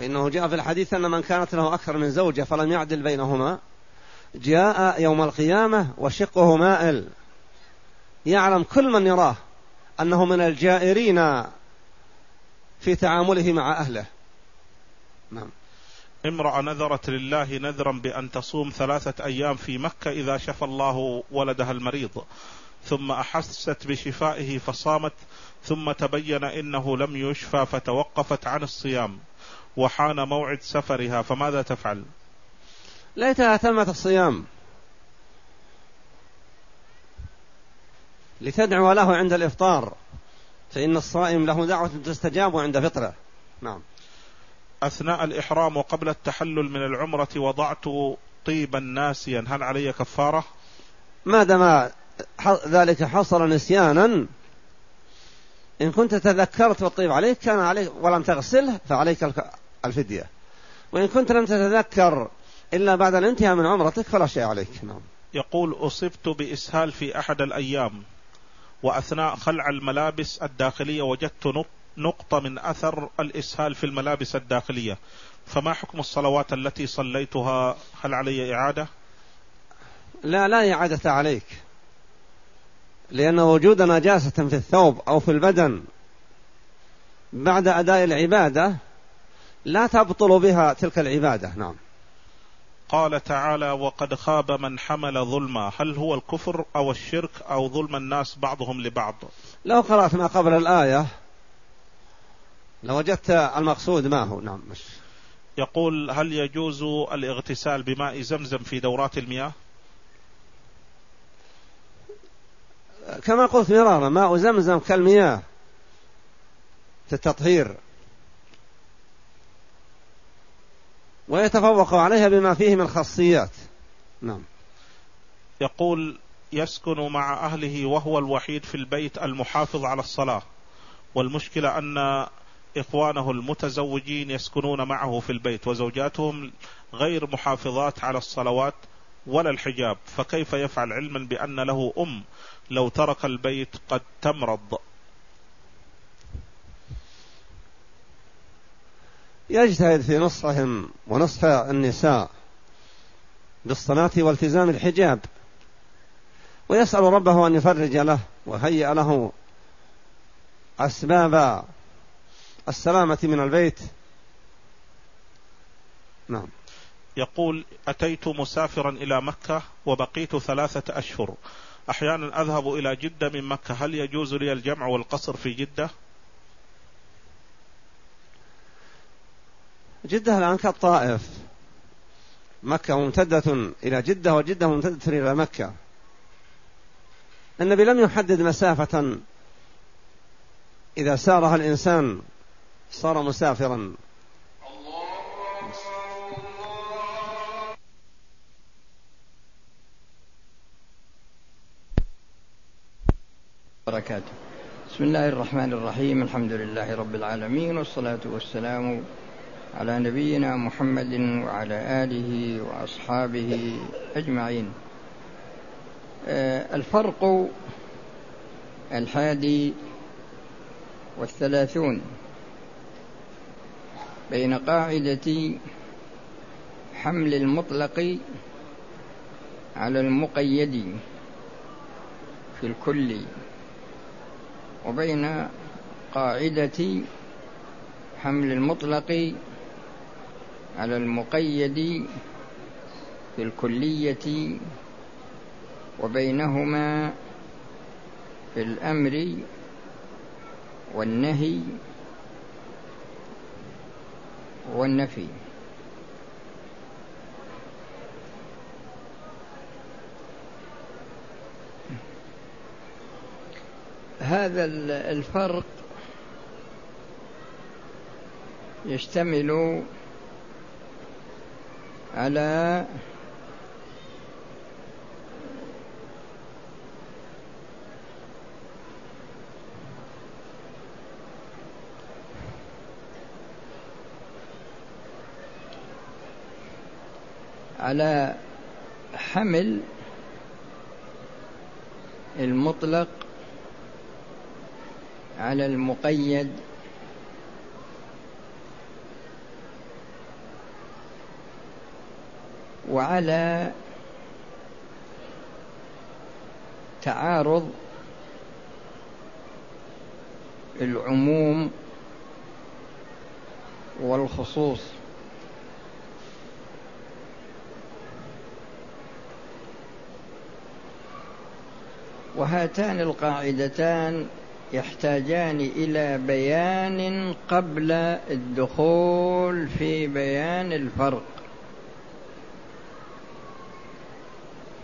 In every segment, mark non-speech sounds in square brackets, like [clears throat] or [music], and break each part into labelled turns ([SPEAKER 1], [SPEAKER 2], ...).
[SPEAKER 1] فإنه جاء في الحديث أن من كانت له أكثر من زوجة فلم يعدل بينهما جاء يوم القيامة وشقه مائل. يعلم كل من يراه أنه من الجائرين في تعامله مع أهله.
[SPEAKER 2] نعم. امرأة نذرت لله نذرا بأن تصوم ثلاثة أيام في مكة إذا شفى الله ولدها المريض ثم أحست بشفائه فصامت ثم تبين إنه لم يشفى فتوقفت عن الصيام. وحان موعد سفرها فماذا تفعل؟
[SPEAKER 1] ليتها تمت الصيام. لتدعو له عند الإفطار فإن الصائم له دعوة تستجاب عند فطره. نعم.
[SPEAKER 2] أثناء الإحرام وقبل التحلل من العمرة وضعت طيبا ناسيا هل علي كفارة؟
[SPEAKER 1] ما دام ذلك حصل نسيانا إن كنت تذكرت والطيب عليك كان عليك ولم تغسله فعليك الفدية. وإن كنت لم تتذكر إلا بعد الانتهاء من عمرتك فلا شيء عليك. نعم.
[SPEAKER 2] يقول أصبت بإسهال في أحد الأيام وأثناء خلع الملابس الداخلية وجدت نقطة من أثر الإسهال في الملابس الداخلية. فما حكم الصلوات التي صليتها؟ هل علي إعادة؟
[SPEAKER 1] لا لا إعادة عليك. لأن وجود نجاسة في الثوب أو في البدن بعد أداء العبادة لا تبطل بها تلك العبادة. نعم.
[SPEAKER 2] قال تعالى وقد خاب من حمل ظلما. هل هو الكفر أو الشرك أو ظلم الناس بعضهم لبعض؟
[SPEAKER 1] لو قرأت ما قبل الآية لوجدت المقصود ما هو. نعم مش.
[SPEAKER 2] يقول هل يجوز الاغتسال بماء زمزم في دورات المياه؟
[SPEAKER 1] كما قلت مرارا ماء زمزم كالمياه في التطهير. ويتفوق عليها بما فيه من خاصيات. نعم.
[SPEAKER 2] يقول يسكن مع أهله وهو الوحيد في البيت المحافظ على الصلاة. والمشكلة أن إخوانه المتزوجين يسكنون معه في البيت وزوجاتهم غير محافظات على الصلوات ولا الحجاب. فكيف يفعل علما بأن له أم لو ترك البيت قد تمرض؟
[SPEAKER 1] يجتهد في نصحهم ونصح النساء بالصلاة والتزام الحجاب ويسأل ربه أن يفرج له وهيئ له أسباب السلامة من البيت.
[SPEAKER 2] نعم. يقول أتيت مسافرا إلى مكة وبقيت ثلاثة أشهر. أحيانا أذهب إلى جدة من مكة. هل يجوز لي الجمع والقصر في جدة؟
[SPEAKER 1] جدة الآن كالطائف مكة ممتدة إلى جدة وجدة ممتدة إلى مكة. النبي لم يحدد مسافة. إذا سارها الإنسان صار مسافرا.
[SPEAKER 3] بركاته بسم الله الرحمن الرحيم. الحمد لله رب العالمين والصلاة والسلام على نبينا محمد وعلى آله وأصحابه أجمعين. آه، الفرق الحادي والثلاثون بين قاعدة حمل المطلق على المقيد في الكل وبين قاعدة حمل المطلق على المقيد في الكلية وبينهما في الأمر والنهي والنفي. هذا الفرق يشتمل على على حمل المطلق على المقيد وعلى تعارض العموم والخصوص. وهاتان القاعدتان يحتاجان إلى بيان قبل الدخول في بيان الفرق.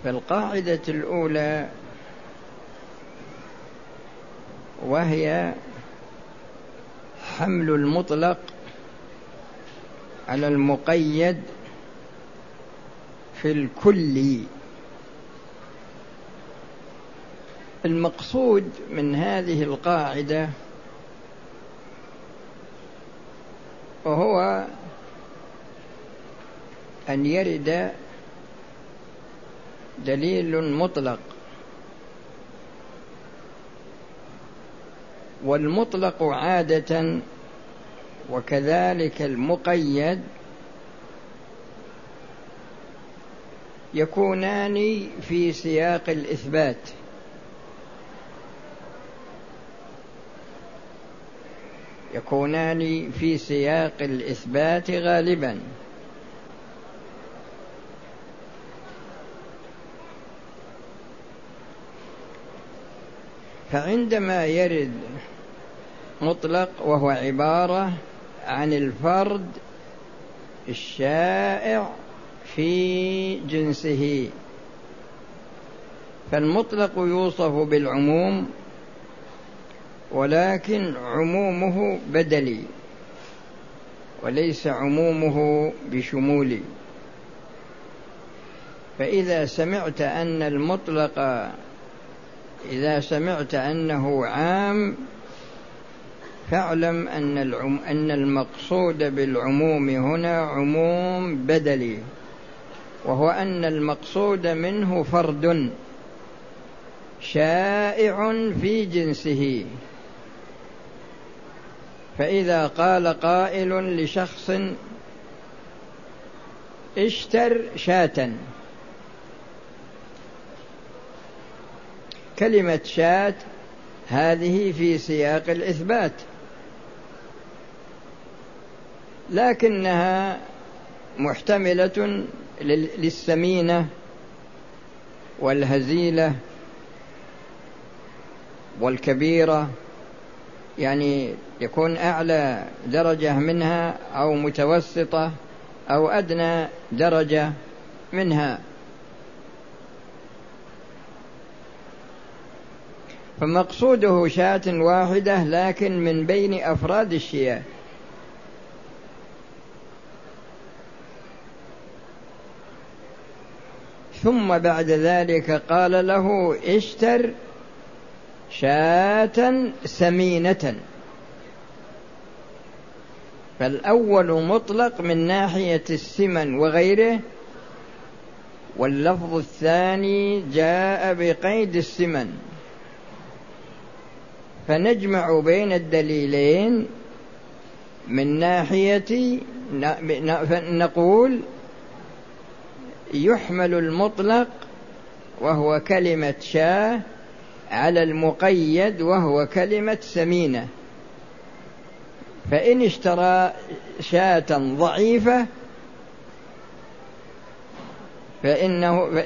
[SPEAKER 3] فالقاعدة الأولى وهي حمل المطلق على المقيد في الكل. المقصود من هذه القاعدة وهو أن يرد دليل مطلق. والمطلق عادة وكذلك المقيد يكونان في سياق الإثبات. يكونان في سياق الإثبات غالبا. فعندما يرد مطلق وهو عبارة عن الفرد الشائع في جنسه فالمطلق يوصف بالعموم ولكن عمومه بدلي وليس عمومه بشمولي. فإذا سمعت أن المطلق إذا سمعت أنه عام فاعلم أن العم أن المقصود بالعموم هنا عموم بدلي وهو أن المقصود منه فرد شائع في جنسه. فإذا قال قائل لشخص اشتر شاة. كلمة شاة هذه في سياق الإثبات. لكنها محتملة للسمينة والهزيلة والكبيرة يعني يكون أعلى درجة منها أو متوسطة أو أدنى درجة منها. فمقصوده شاة واحدة لكن من بين أفراد الشياه ثم بعد ذلك قال له اشتر شاة سمينة. فالأول مطلق من ناحية السمن وغيره واللفظ الثاني جاء بقيد السمن. فنجمع بين الدليلين من ناحية نقول يحمل المطلق وهو كلمة شاة على المقيد وهو كلمة سمينة. فإن اشترى شاة ضعيفة فإنه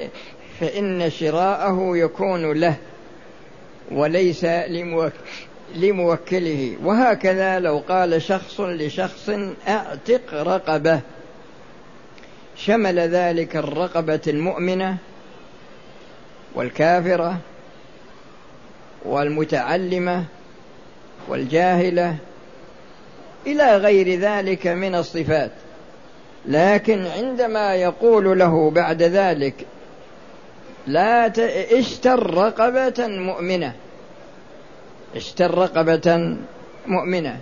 [SPEAKER 3] فإن شراءه يكون له. وليس لموكله. وهكذا لو قال شخص لشخص اعتق رقبة. شمل ذلك الرقبة المؤمنة والكافرة والمتعلمة والجاهلة إلى غير ذلك من الصفات. لكن عندما يقول له بعد ذلك لا ت... اشتر رقبة مؤمنة. اشتر رقبة مؤمنة.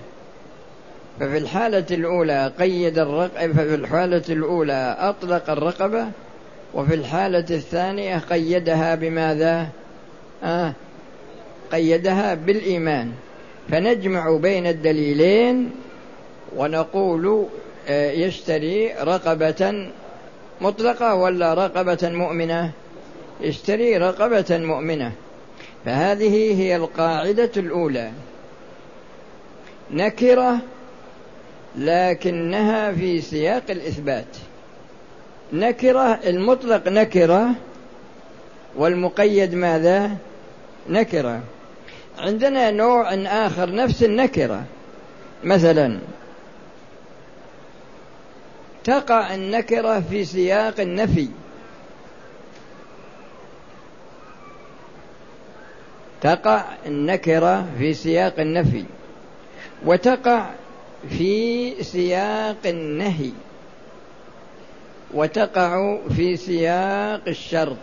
[SPEAKER 3] ففي الحالة الأولى قيد الرقبة ففي الحالة الأولى أطلق الرقبة وفي الحالة الثانية قيدها بماذا؟ آه قيدها بالإيمان. فنجمع بين الدليلين ونقول آه، يشتري رقبة مطلقة ولا رقبة مؤمنة؟ اشتري رقبة مؤمنة. فهذه هي القاعدة الأولى. نكرة لكنها في سياق الإثبات. نكرة المطلق نكرة والمقيد ماذا؟ نكرة. عندنا نوع آخر نفس النكرة. مثلا تقع النكرة في سياق النفي. تقع النكرة في سياق النفي وتقع في سياق النهي وتقع في سياق الشرط.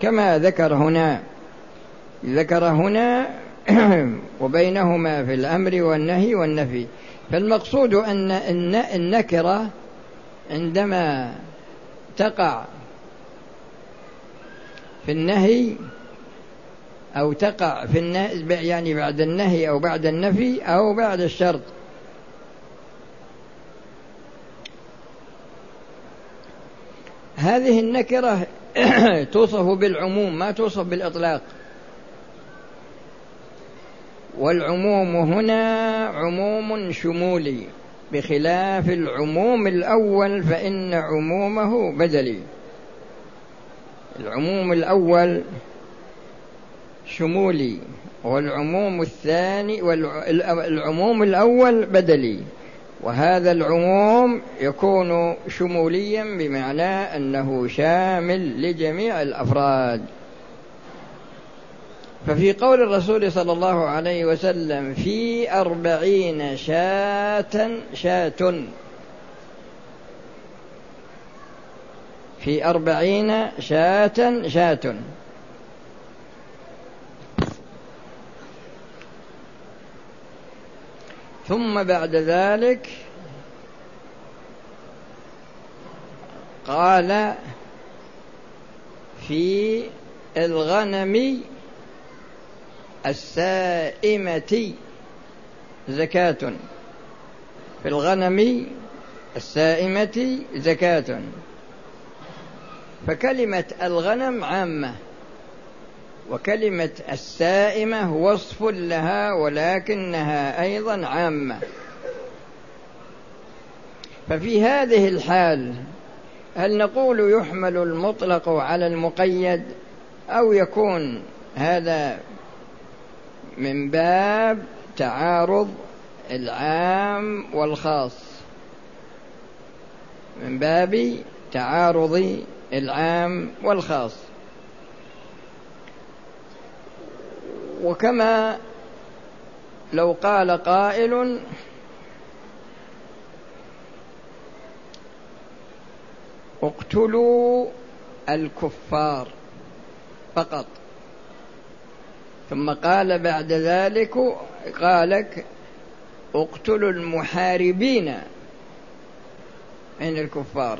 [SPEAKER 3] كما ذكر هنا ذكر هنا [clears throat] وبينهما في الأمر والنهي والنفي. فالمقصود أن النكرة عندما تقع في النهي أو تقع في النهي يعني بعد النهي أو بعد النفي أو بعد الشرط. هذه النكرة [coughs] توصف بالعموم ما توصف بالإطلاق. والعموم هنا عموم شمولي. بخلاف العموم الأول فإن عمومه بدلي. العموم الأول شمولي والعموم الثاني والعموم الأول بدلي. وهذا العموم يكون شموليا بمعنى أنه شامل لجميع الأفراد. ففي قول الرسول صلى الله عليه وسلم في أربعين شاة شاة. في أربعين شاة شاة. ثم بعد ذلك قال في الغنم السائمة زكاة. في الغنم السائمة زكاة. فكلمة الغنم عامة. وكلمة السائمة وصف لها ولكنها أيضا عامة. ففي هذه الحال هل نقول يحمل المطلق على المقيد أو يكون هذا من باب تعارض العام والخاص؟ من باب تعارض العام والخاص. وكما لو قال قائل اقتلوا الكفار فقط. ثم قال بعد ذلك قالك اقتلوا المحاربين من الكفار.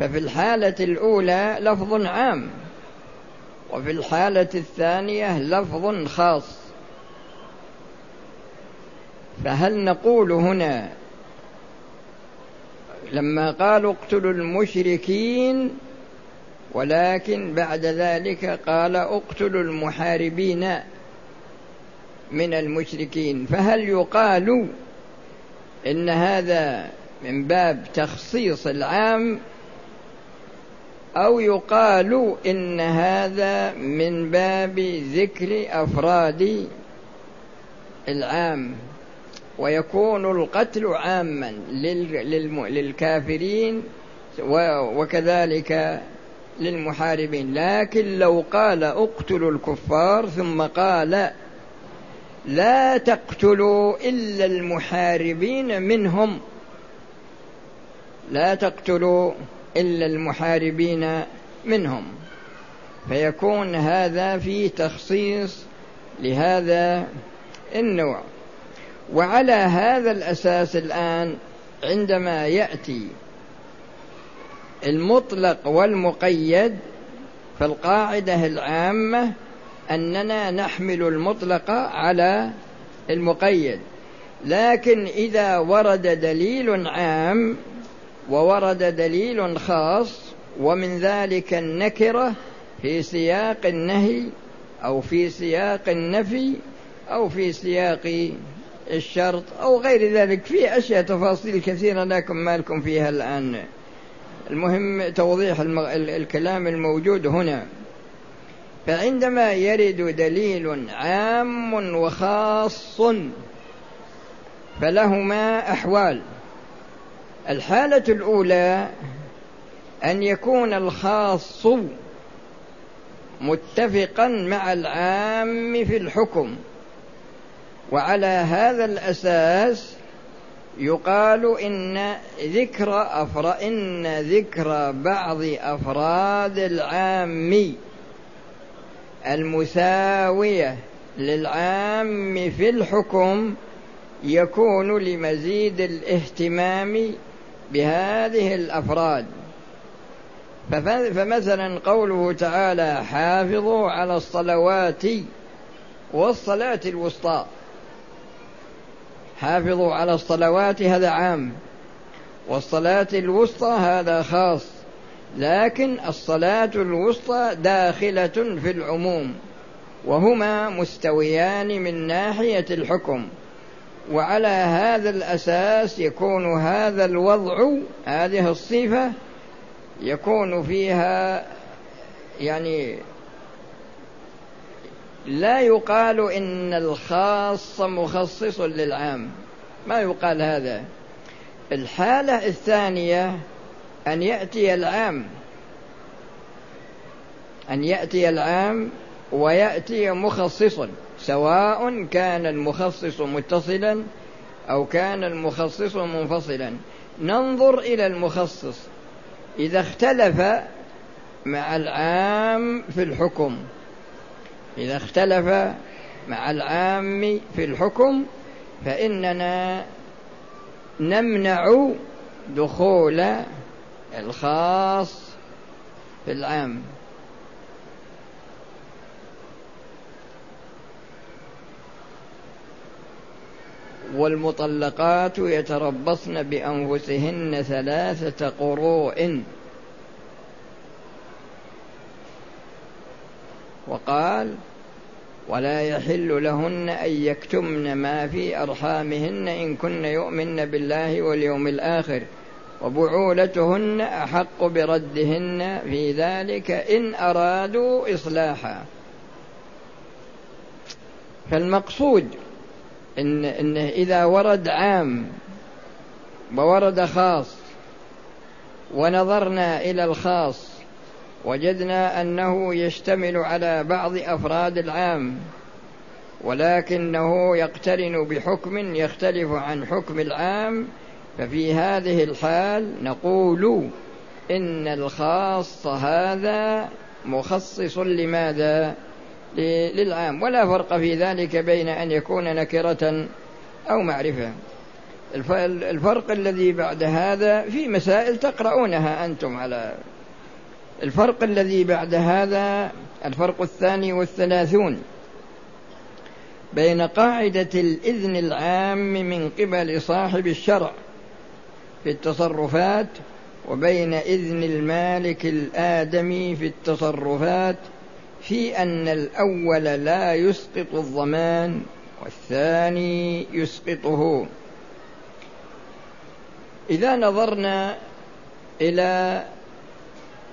[SPEAKER 3] ففي الحالة الأولى لفظ عام. وفي الحالة الثانية لفظ خاص. فهل نقول هنا لما قالوا اقتلوا المشركين ولكن بعد ذلك قال اقتلوا المحاربين من المشركين فهل يقال إن هذا من باب تخصيص العام أو يقال إن هذا من باب ذكر أفراد العام ويكون القتل عاما للكافرين وكذلك للمحاربين. لكن لو قال اقتلوا الكفار ثم قال لا تقتلوا إلا المحاربين منهم لا تقتلوا إلا المحاربين منهم. فيكون هذا في تخصيص لهذا النوع. وعلى هذا الأساس الآن عندما يأتي المطلق والمقيد فالقاعدة العامة أننا نحمل المطلق على المقيد. لكن إذا ورد دليل عام وورد دليل خاص ومن ذلك النكرة في سياق النهي أو في سياق النفي أو في سياق الشرط أو غير ذلك. في أشياء تفاصيل كثيرة لكن ما لكم فيها الآن. المهم توضيح الكلام الموجود هنا. فعندما يرد دليل عام وخاص فلهما أحوال. الحالة الأولى أن يكون الخاص متفقا مع العام في الحكم. وعلى هذا الأساس يقال إن ذكر أفر إن ذكر بعض أفراد العام المساوية للعام في الحكم يكون لمزيد الاهتمام بهذه الأفراد. فمثلا قوله تعالى حافظوا على الصلوات والصلاة الوسطى. حافظوا على الصلوات هذا عام والصلاة الوسطى هذا خاص لكن الصلاة الوسطى داخلة في العموم وهما مستويان من ناحية الحكم. وعلى هذا الأساس يكون هذا الوضع هذه الصفة يكون فيها يعني لا يقال إن الخاص مخصص للعام ما يقال هذا. الحالة الثانية أن يأتي العام أن يأتي العام ويأتي مخصصا. سواء كان المخصص متصلا أو كان المخصص منفصلا. ننظر إلى المخصص. إذا اختلف مع العام في الحكم. إذا اختلف مع العام في الحكم فإننا نمنع دخول الخاص في العام. والمطلقات يتربصن بأنفسهن ثلاثة قروء. وقال ولا يحل لهن أن يكتمن ما في أرحامهن إن كن يؤمن بالله واليوم الآخر وبعولتهن أحق بردهن في ذلك إن أرادوا إصلاحا. فالمقصود إن إنه إذا ورد عام وورد خاص ونظرنا إلى الخاص وجدنا أنه يشتمل على بعض أفراد العام ولكنه يقترن بحكم يختلف عن حكم العام ففي هذه الحال نقول إن الخاص هذا مخصص لماذا؟ للعام. ولا فرق في ذلك بين أن يكون نكرة أو معرفة. الفرق الذي بعد هذا في مسائل تقرؤونها أنتم على الفرق الذي بعد هذا الفرق الثاني والثلاثون. بين قاعدة الإذن العام من قبل صاحب الشرع في التصرفات وبين إذن المالك الآدمي في التصرفات في أن الأول لا يسقط الضمان والثاني يسقطه. إذا نظرنا إلى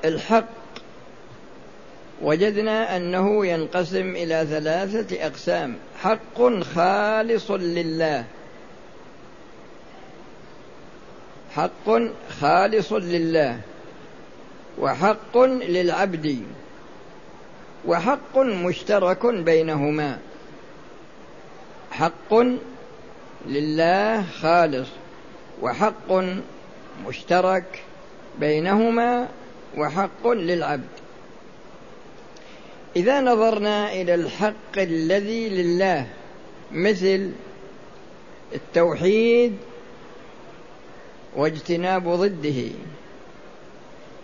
[SPEAKER 3] الحق وجدنا أنه ينقسم إلى ثلاثة أقسام. حق خالص لله. حق خالص لله. وحق للعبد. وحق مشترك بينهما. حق لله خالص وحق مشترك بينهما وحق للعبد. إذا نظرنا إلى الحق الذي لله مثل التوحيد واجتناب ضده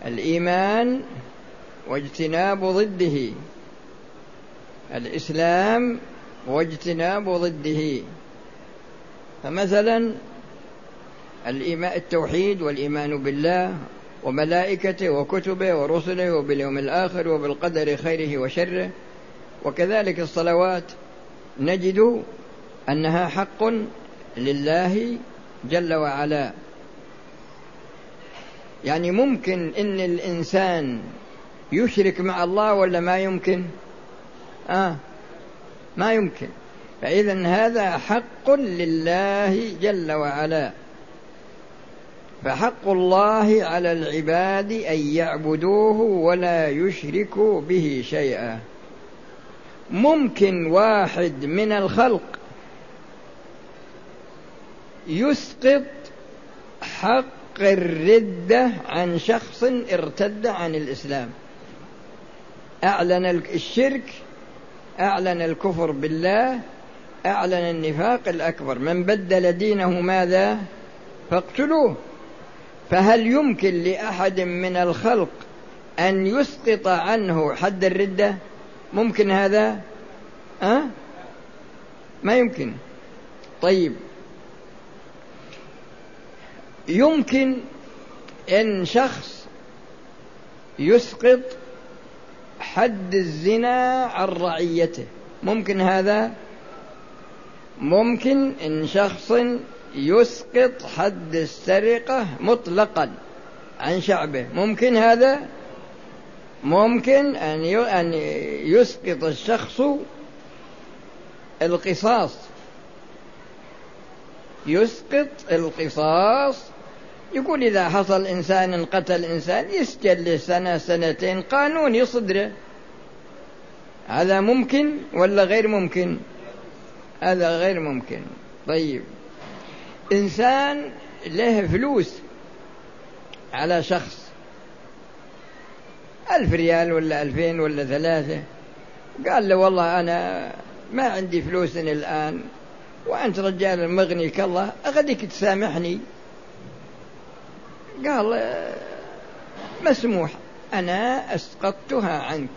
[SPEAKER 3] الإيمان واجتناب ضده. الإسلام واجتناب ضده. فمثلا التوحيد والإيمان بالله وملائكته وكتبه ورسله وباليوم الآخر وبالقدر خيره وشره. وكذلك الصلوات. نجد أنها حق لله جل وعلا. يعني ممكن إن الإنسان يشرك مع الله ولا ما يمكن؟ آه. ما يمكن. فاذا هذا حق لله جل وعلا. فحق الله على العباد أن يعبدوه ولا يشركوا به شيئا. ممكن واحد من الخلق يسقط حق الردة عن شخص ارتد عن الإسلام. أعلن الشرك أعلن الكفر بالله أعلن النفاق الأكبر. من بدل دينه ماذا؟ فاقتلوه. فهل يمكن لأحد من الخلق أن يسقط عنه حد الردة؟ ممكن هذا؟ أه؟ ما يمكن. طيب. يمكن إن شخص يسقط حد الزنا عن رعيته. ممكن هذا؟ ممكن إن شخص يسقط حد السرقة مطلقا عن شعبه. ممكن هذا؟ ممكن أن يسقط الشخص القصاص. يسقط القصاص يقول إذا حصل إنسان قتل إنسان يسجل سنة سنتين قانون يصدره هذا ممكن ولا غير ممكن؟ هذا غير ممكن. طيب. إنسان له فلوس على شخص. ألف ريال ولا ألفين ولا ثلاثة. قال له والله أنا ما عندي فلوس الآن وأنت رجال مغني كالله أغديك تسامحني. قال مسموح أنا أسقطتها عنك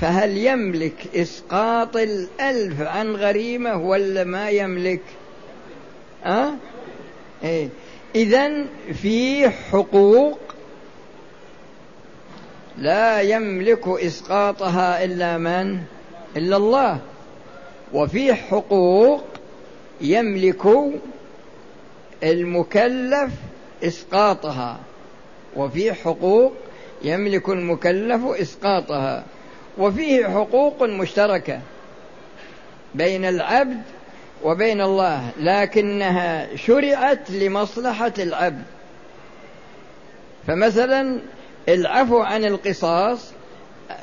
[SPEAKER 3] فهل يملك إسقاط الألف عن غريمة ولا ما يملك أه؟ إيه؟ إذا في حقوق لا يملك إسقاطها إلا من إلا الله وفي حقوق يملك المكلف إسقاطها وفي حقوق يملك المكلف إسقاطها وفيه حقوق مشتركة بين العبد وبين الله لكنها شرعت لمصلحة العبد. فمثلا العفو عن القصاص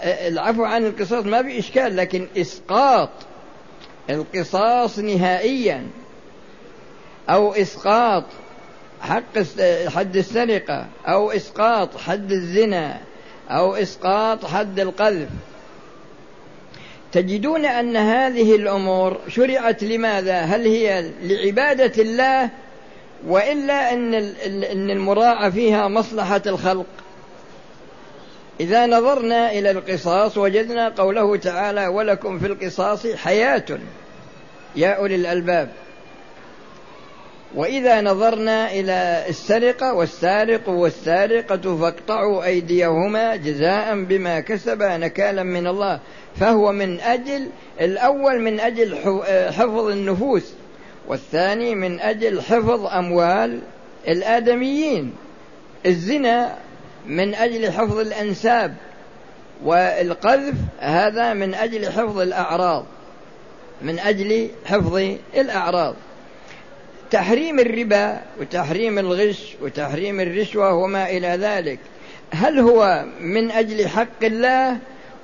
[SPEAKER 3] العفو عن القصاص ما في اشكال لكن إسقاط القصاص نهائيا. أو إسقاط حق حد السرقة أو إسقاط حد الزنا أو إسقاط حد القذف تجدون أن هذه الأمور شرعت لماذا؟ هل هي لعبادة الله وإلا أن أن المراعى فيها مصلحة الخلق؟ إذا نظرنا إلى القصاص وجدنا قوله تعالى: ولكم في القصاص حياة يا أولي الألباب وإذا نظرنا إلى السرقة والسارق والسارقة فاقطعوا أيديهما جزاء بما كسبا نكالا من الله فهو من أجل الأول من أجل حفظ النفوس والثاني من أجل حفظ أموال الآدميين. الزنا من أجل حفظ الأنساب والقذف هذا من أجل حفظ الأعراض من أجل حفظ الأعراض. تحريم الربا وتحريم الغش وتحريم الرشوة وما إلى ذلك. هل هو من أجل حق الله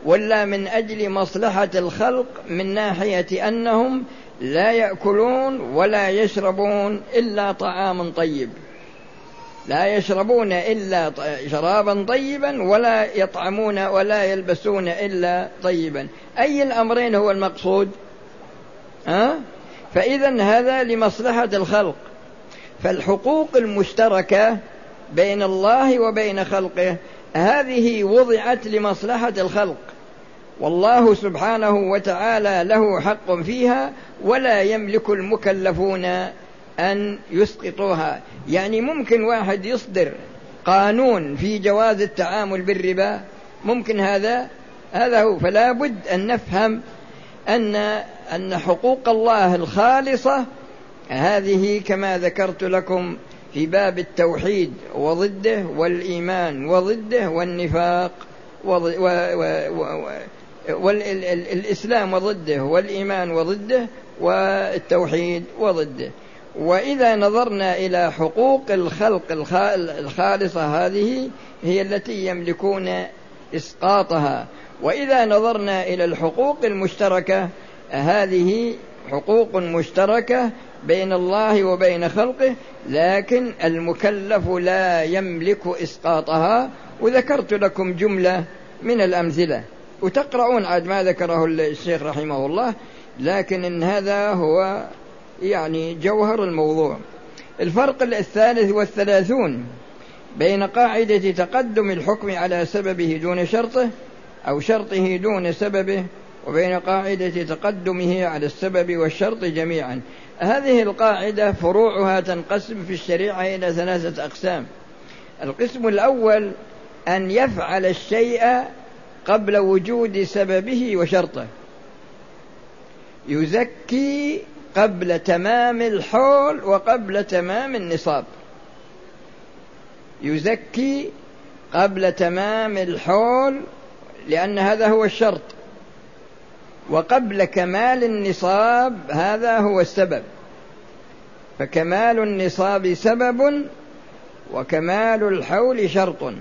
[SPEAKER 3] ولا من أجل مصلحة الخلق من ناحية أنهم لا يأكلون ولا يشربون إلا طعام طيب؟ لا يشربون إلا شرابا طيبا ولا يطعمون ولا يلبسون إلا طيبا. أي الأمرين هو المقصود؟ ها؟ أه؟ فإذا هذا لمصلحة الخلق. فالحقوق المشتركة بين الله وبين خلقه هذه وضعت لمصلحة الخلق. والله سبحانه وتعالى له حق فيها ولا يملك المكلفون أن يسقطوها. يعني ممكن واحد يصدر قانون في جواز التعامل بالربا ممكن هذا هذا هو. فلا بد أن نفهم أن أن حقوق الله الخالصة هذه كما ذكرت لكم في باب التوحيد وضده والإيمان وضده والنفاق والإسلام وضده والإيمان وضده والتوحيد وضده. وإذا نظرنا إلى حقوق الخلق الخالصة هذه هي التي يملكون إسقاطها. وإذا نظرنا إلى الحقوق المشتركة هذه حقوق مشتركة بين الله وبين خلقه لكن المكلف لا يملك إسقاطها. وذكرت لكم جملة من الأمثلة. وتقرؤون عاد ما ذكره الشيخ رحمه الله لكن إن هذا هو يعني جوهر الموضوع. الفرق الثالث والثلاثون بين قاعدة تقدم الحكم على سببه دون شرطه أو شرطه دون سببه وبين قاعدة تقدمه على السبب والشرط جميعا. هذه القاعدة فروعها تنقسم في الشريعة إلى ثلاثة أقسام. القسم الأول أن يفعل الشيء قبل وجود سببه وشرطه. يزكي قبل تمام الحول وقبل تمام النصاب. يزكي قبل تمام الحول لأن هذا هو الشرط. وقبل كمال النصاب هذا هو السبب. فكمال النصاب سبب وكمال الحول شرط.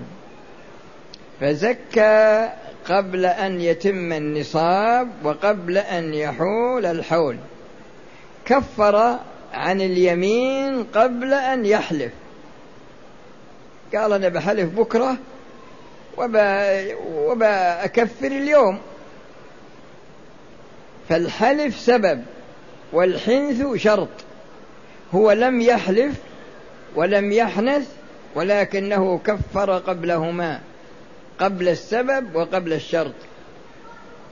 [SPEAKER 3] فزكى قبل أن يتم النصاب وقبل أن يحول الحول. كفر عن اليمين قبل أن يحلف. قال أنا بحلف بكرة وبأكفر اليوم. فالحلف سبب والحنث شرط. هو لم يحلف ولم يحنث ولكنه كفر قبلهما قبل السبب وقبل الشرط.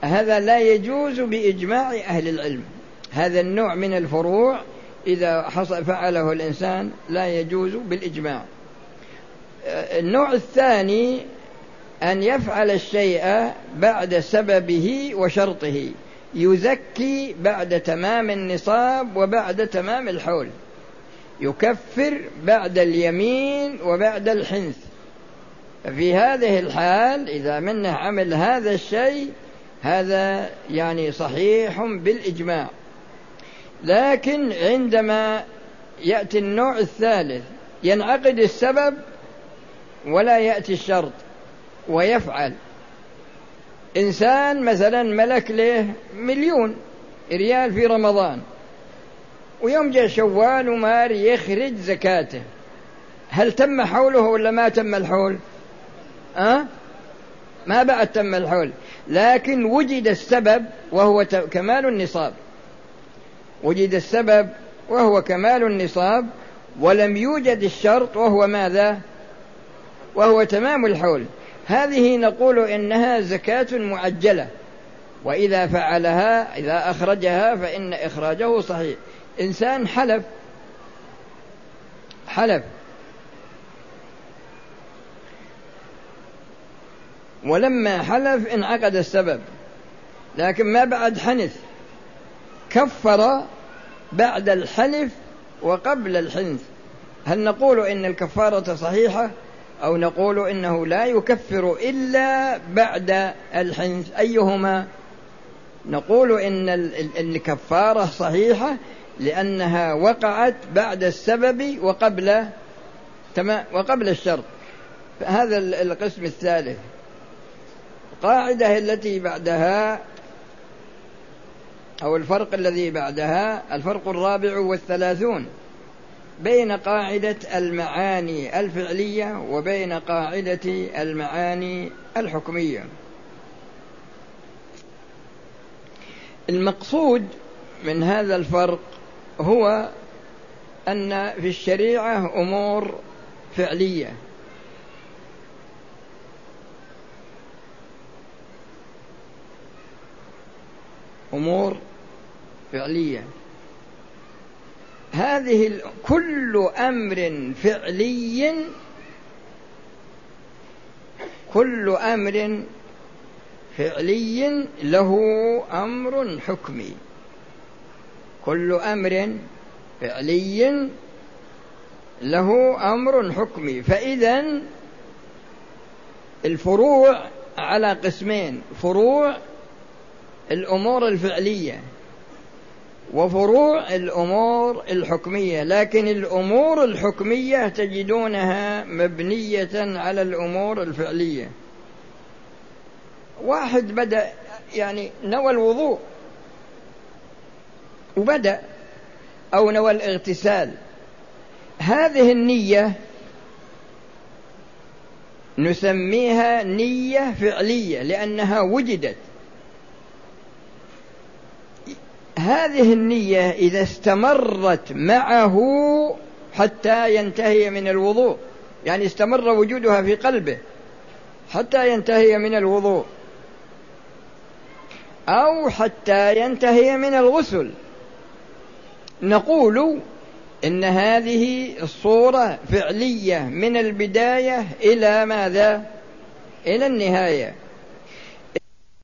[SPEAKER 3] هذا لا يجوز بإجماع أهل العلم. هذا النوع من الفروع إذا حصل فعله الإنسان لا يجوز بالإجماع. النوع الثاني أن يفعل الشيء بعد سببه وشرطه يزكي بعد تمام النصاب وبعد تمام الحول يكفر بعد اليمين وبعد الحنث. في هذه الحال إذا منه عمل هذا الشيء هذا يعني صحيح بالإجماع. لكن عندما يأتي النوع الثالث ينعقد السبب ولا يأتي الشرط. ويفعل. إنسان مثلا ملك له مليون ريال في رمضان ويوم جاء شوال ومار يخرج زكاته. هل تم حوله ولا ما تم الحول؟ أه؟ ما بعد تم الحول. لكن وجد السبب وهو كمال النصاب. وجد السبب وهو كمال النصاب ولم يوجد الشرط وهو ماذا؟ وهو تمام الحول. هذه نقول إنها زكاة معجلة وإذا فعلها إذا أخرجها فإن إخراجه صحيح. إنسان حلف حلف. ولما حلف انعقد السبب. لكن ما بعد حنث. كفر بعد الحلف وقبل الحنث. هل نقول إن الكفارة صحيحة؟ أو نقول إنه لا يكفر إلا بعد الحنث. أيهما؟ نقول إن الكفارة صحيحة لأنها وقعت بعد السبب وقبل تمام وقبل الشرط. هذا القسم الثالث. القاعدة التي بعدها أو الفرق الذي بعدها الفرق الرابع والثلاثون. بين قاعدة المعاني الفعلية وبين قاعدة المعاني الحكمية. المقصود من هذا الفرق هو أن في الشريعة أمور فعلية. أمور فعلية. هذه كل أمر فعلي كل أمر فعلي له أمر حكمي. كل أمر فعلي له أمر حكمي. فإذا الفروع على قسمين فروع الأمور الفعلية وفروع الأمور الحكمية لكن الأمور الحكمية تجدونها مبنية على الأمور الفعلية. واحد بدأ يعني نوى الوضوء وبدأ أو نوى الاغتسال. هذه النية نسميها نية فعلية لأنها وجدت. هذه النية إذا استمرت معه حتى ينتهي من الوضوء. يعني استمر وجودها في قلبه حتى ينتهي من الوضوء. أو حتى ينتهي من الغسل. نقول إن هذه الصورة فعلية من البداية إلى ماذا؟ إلى النهاية.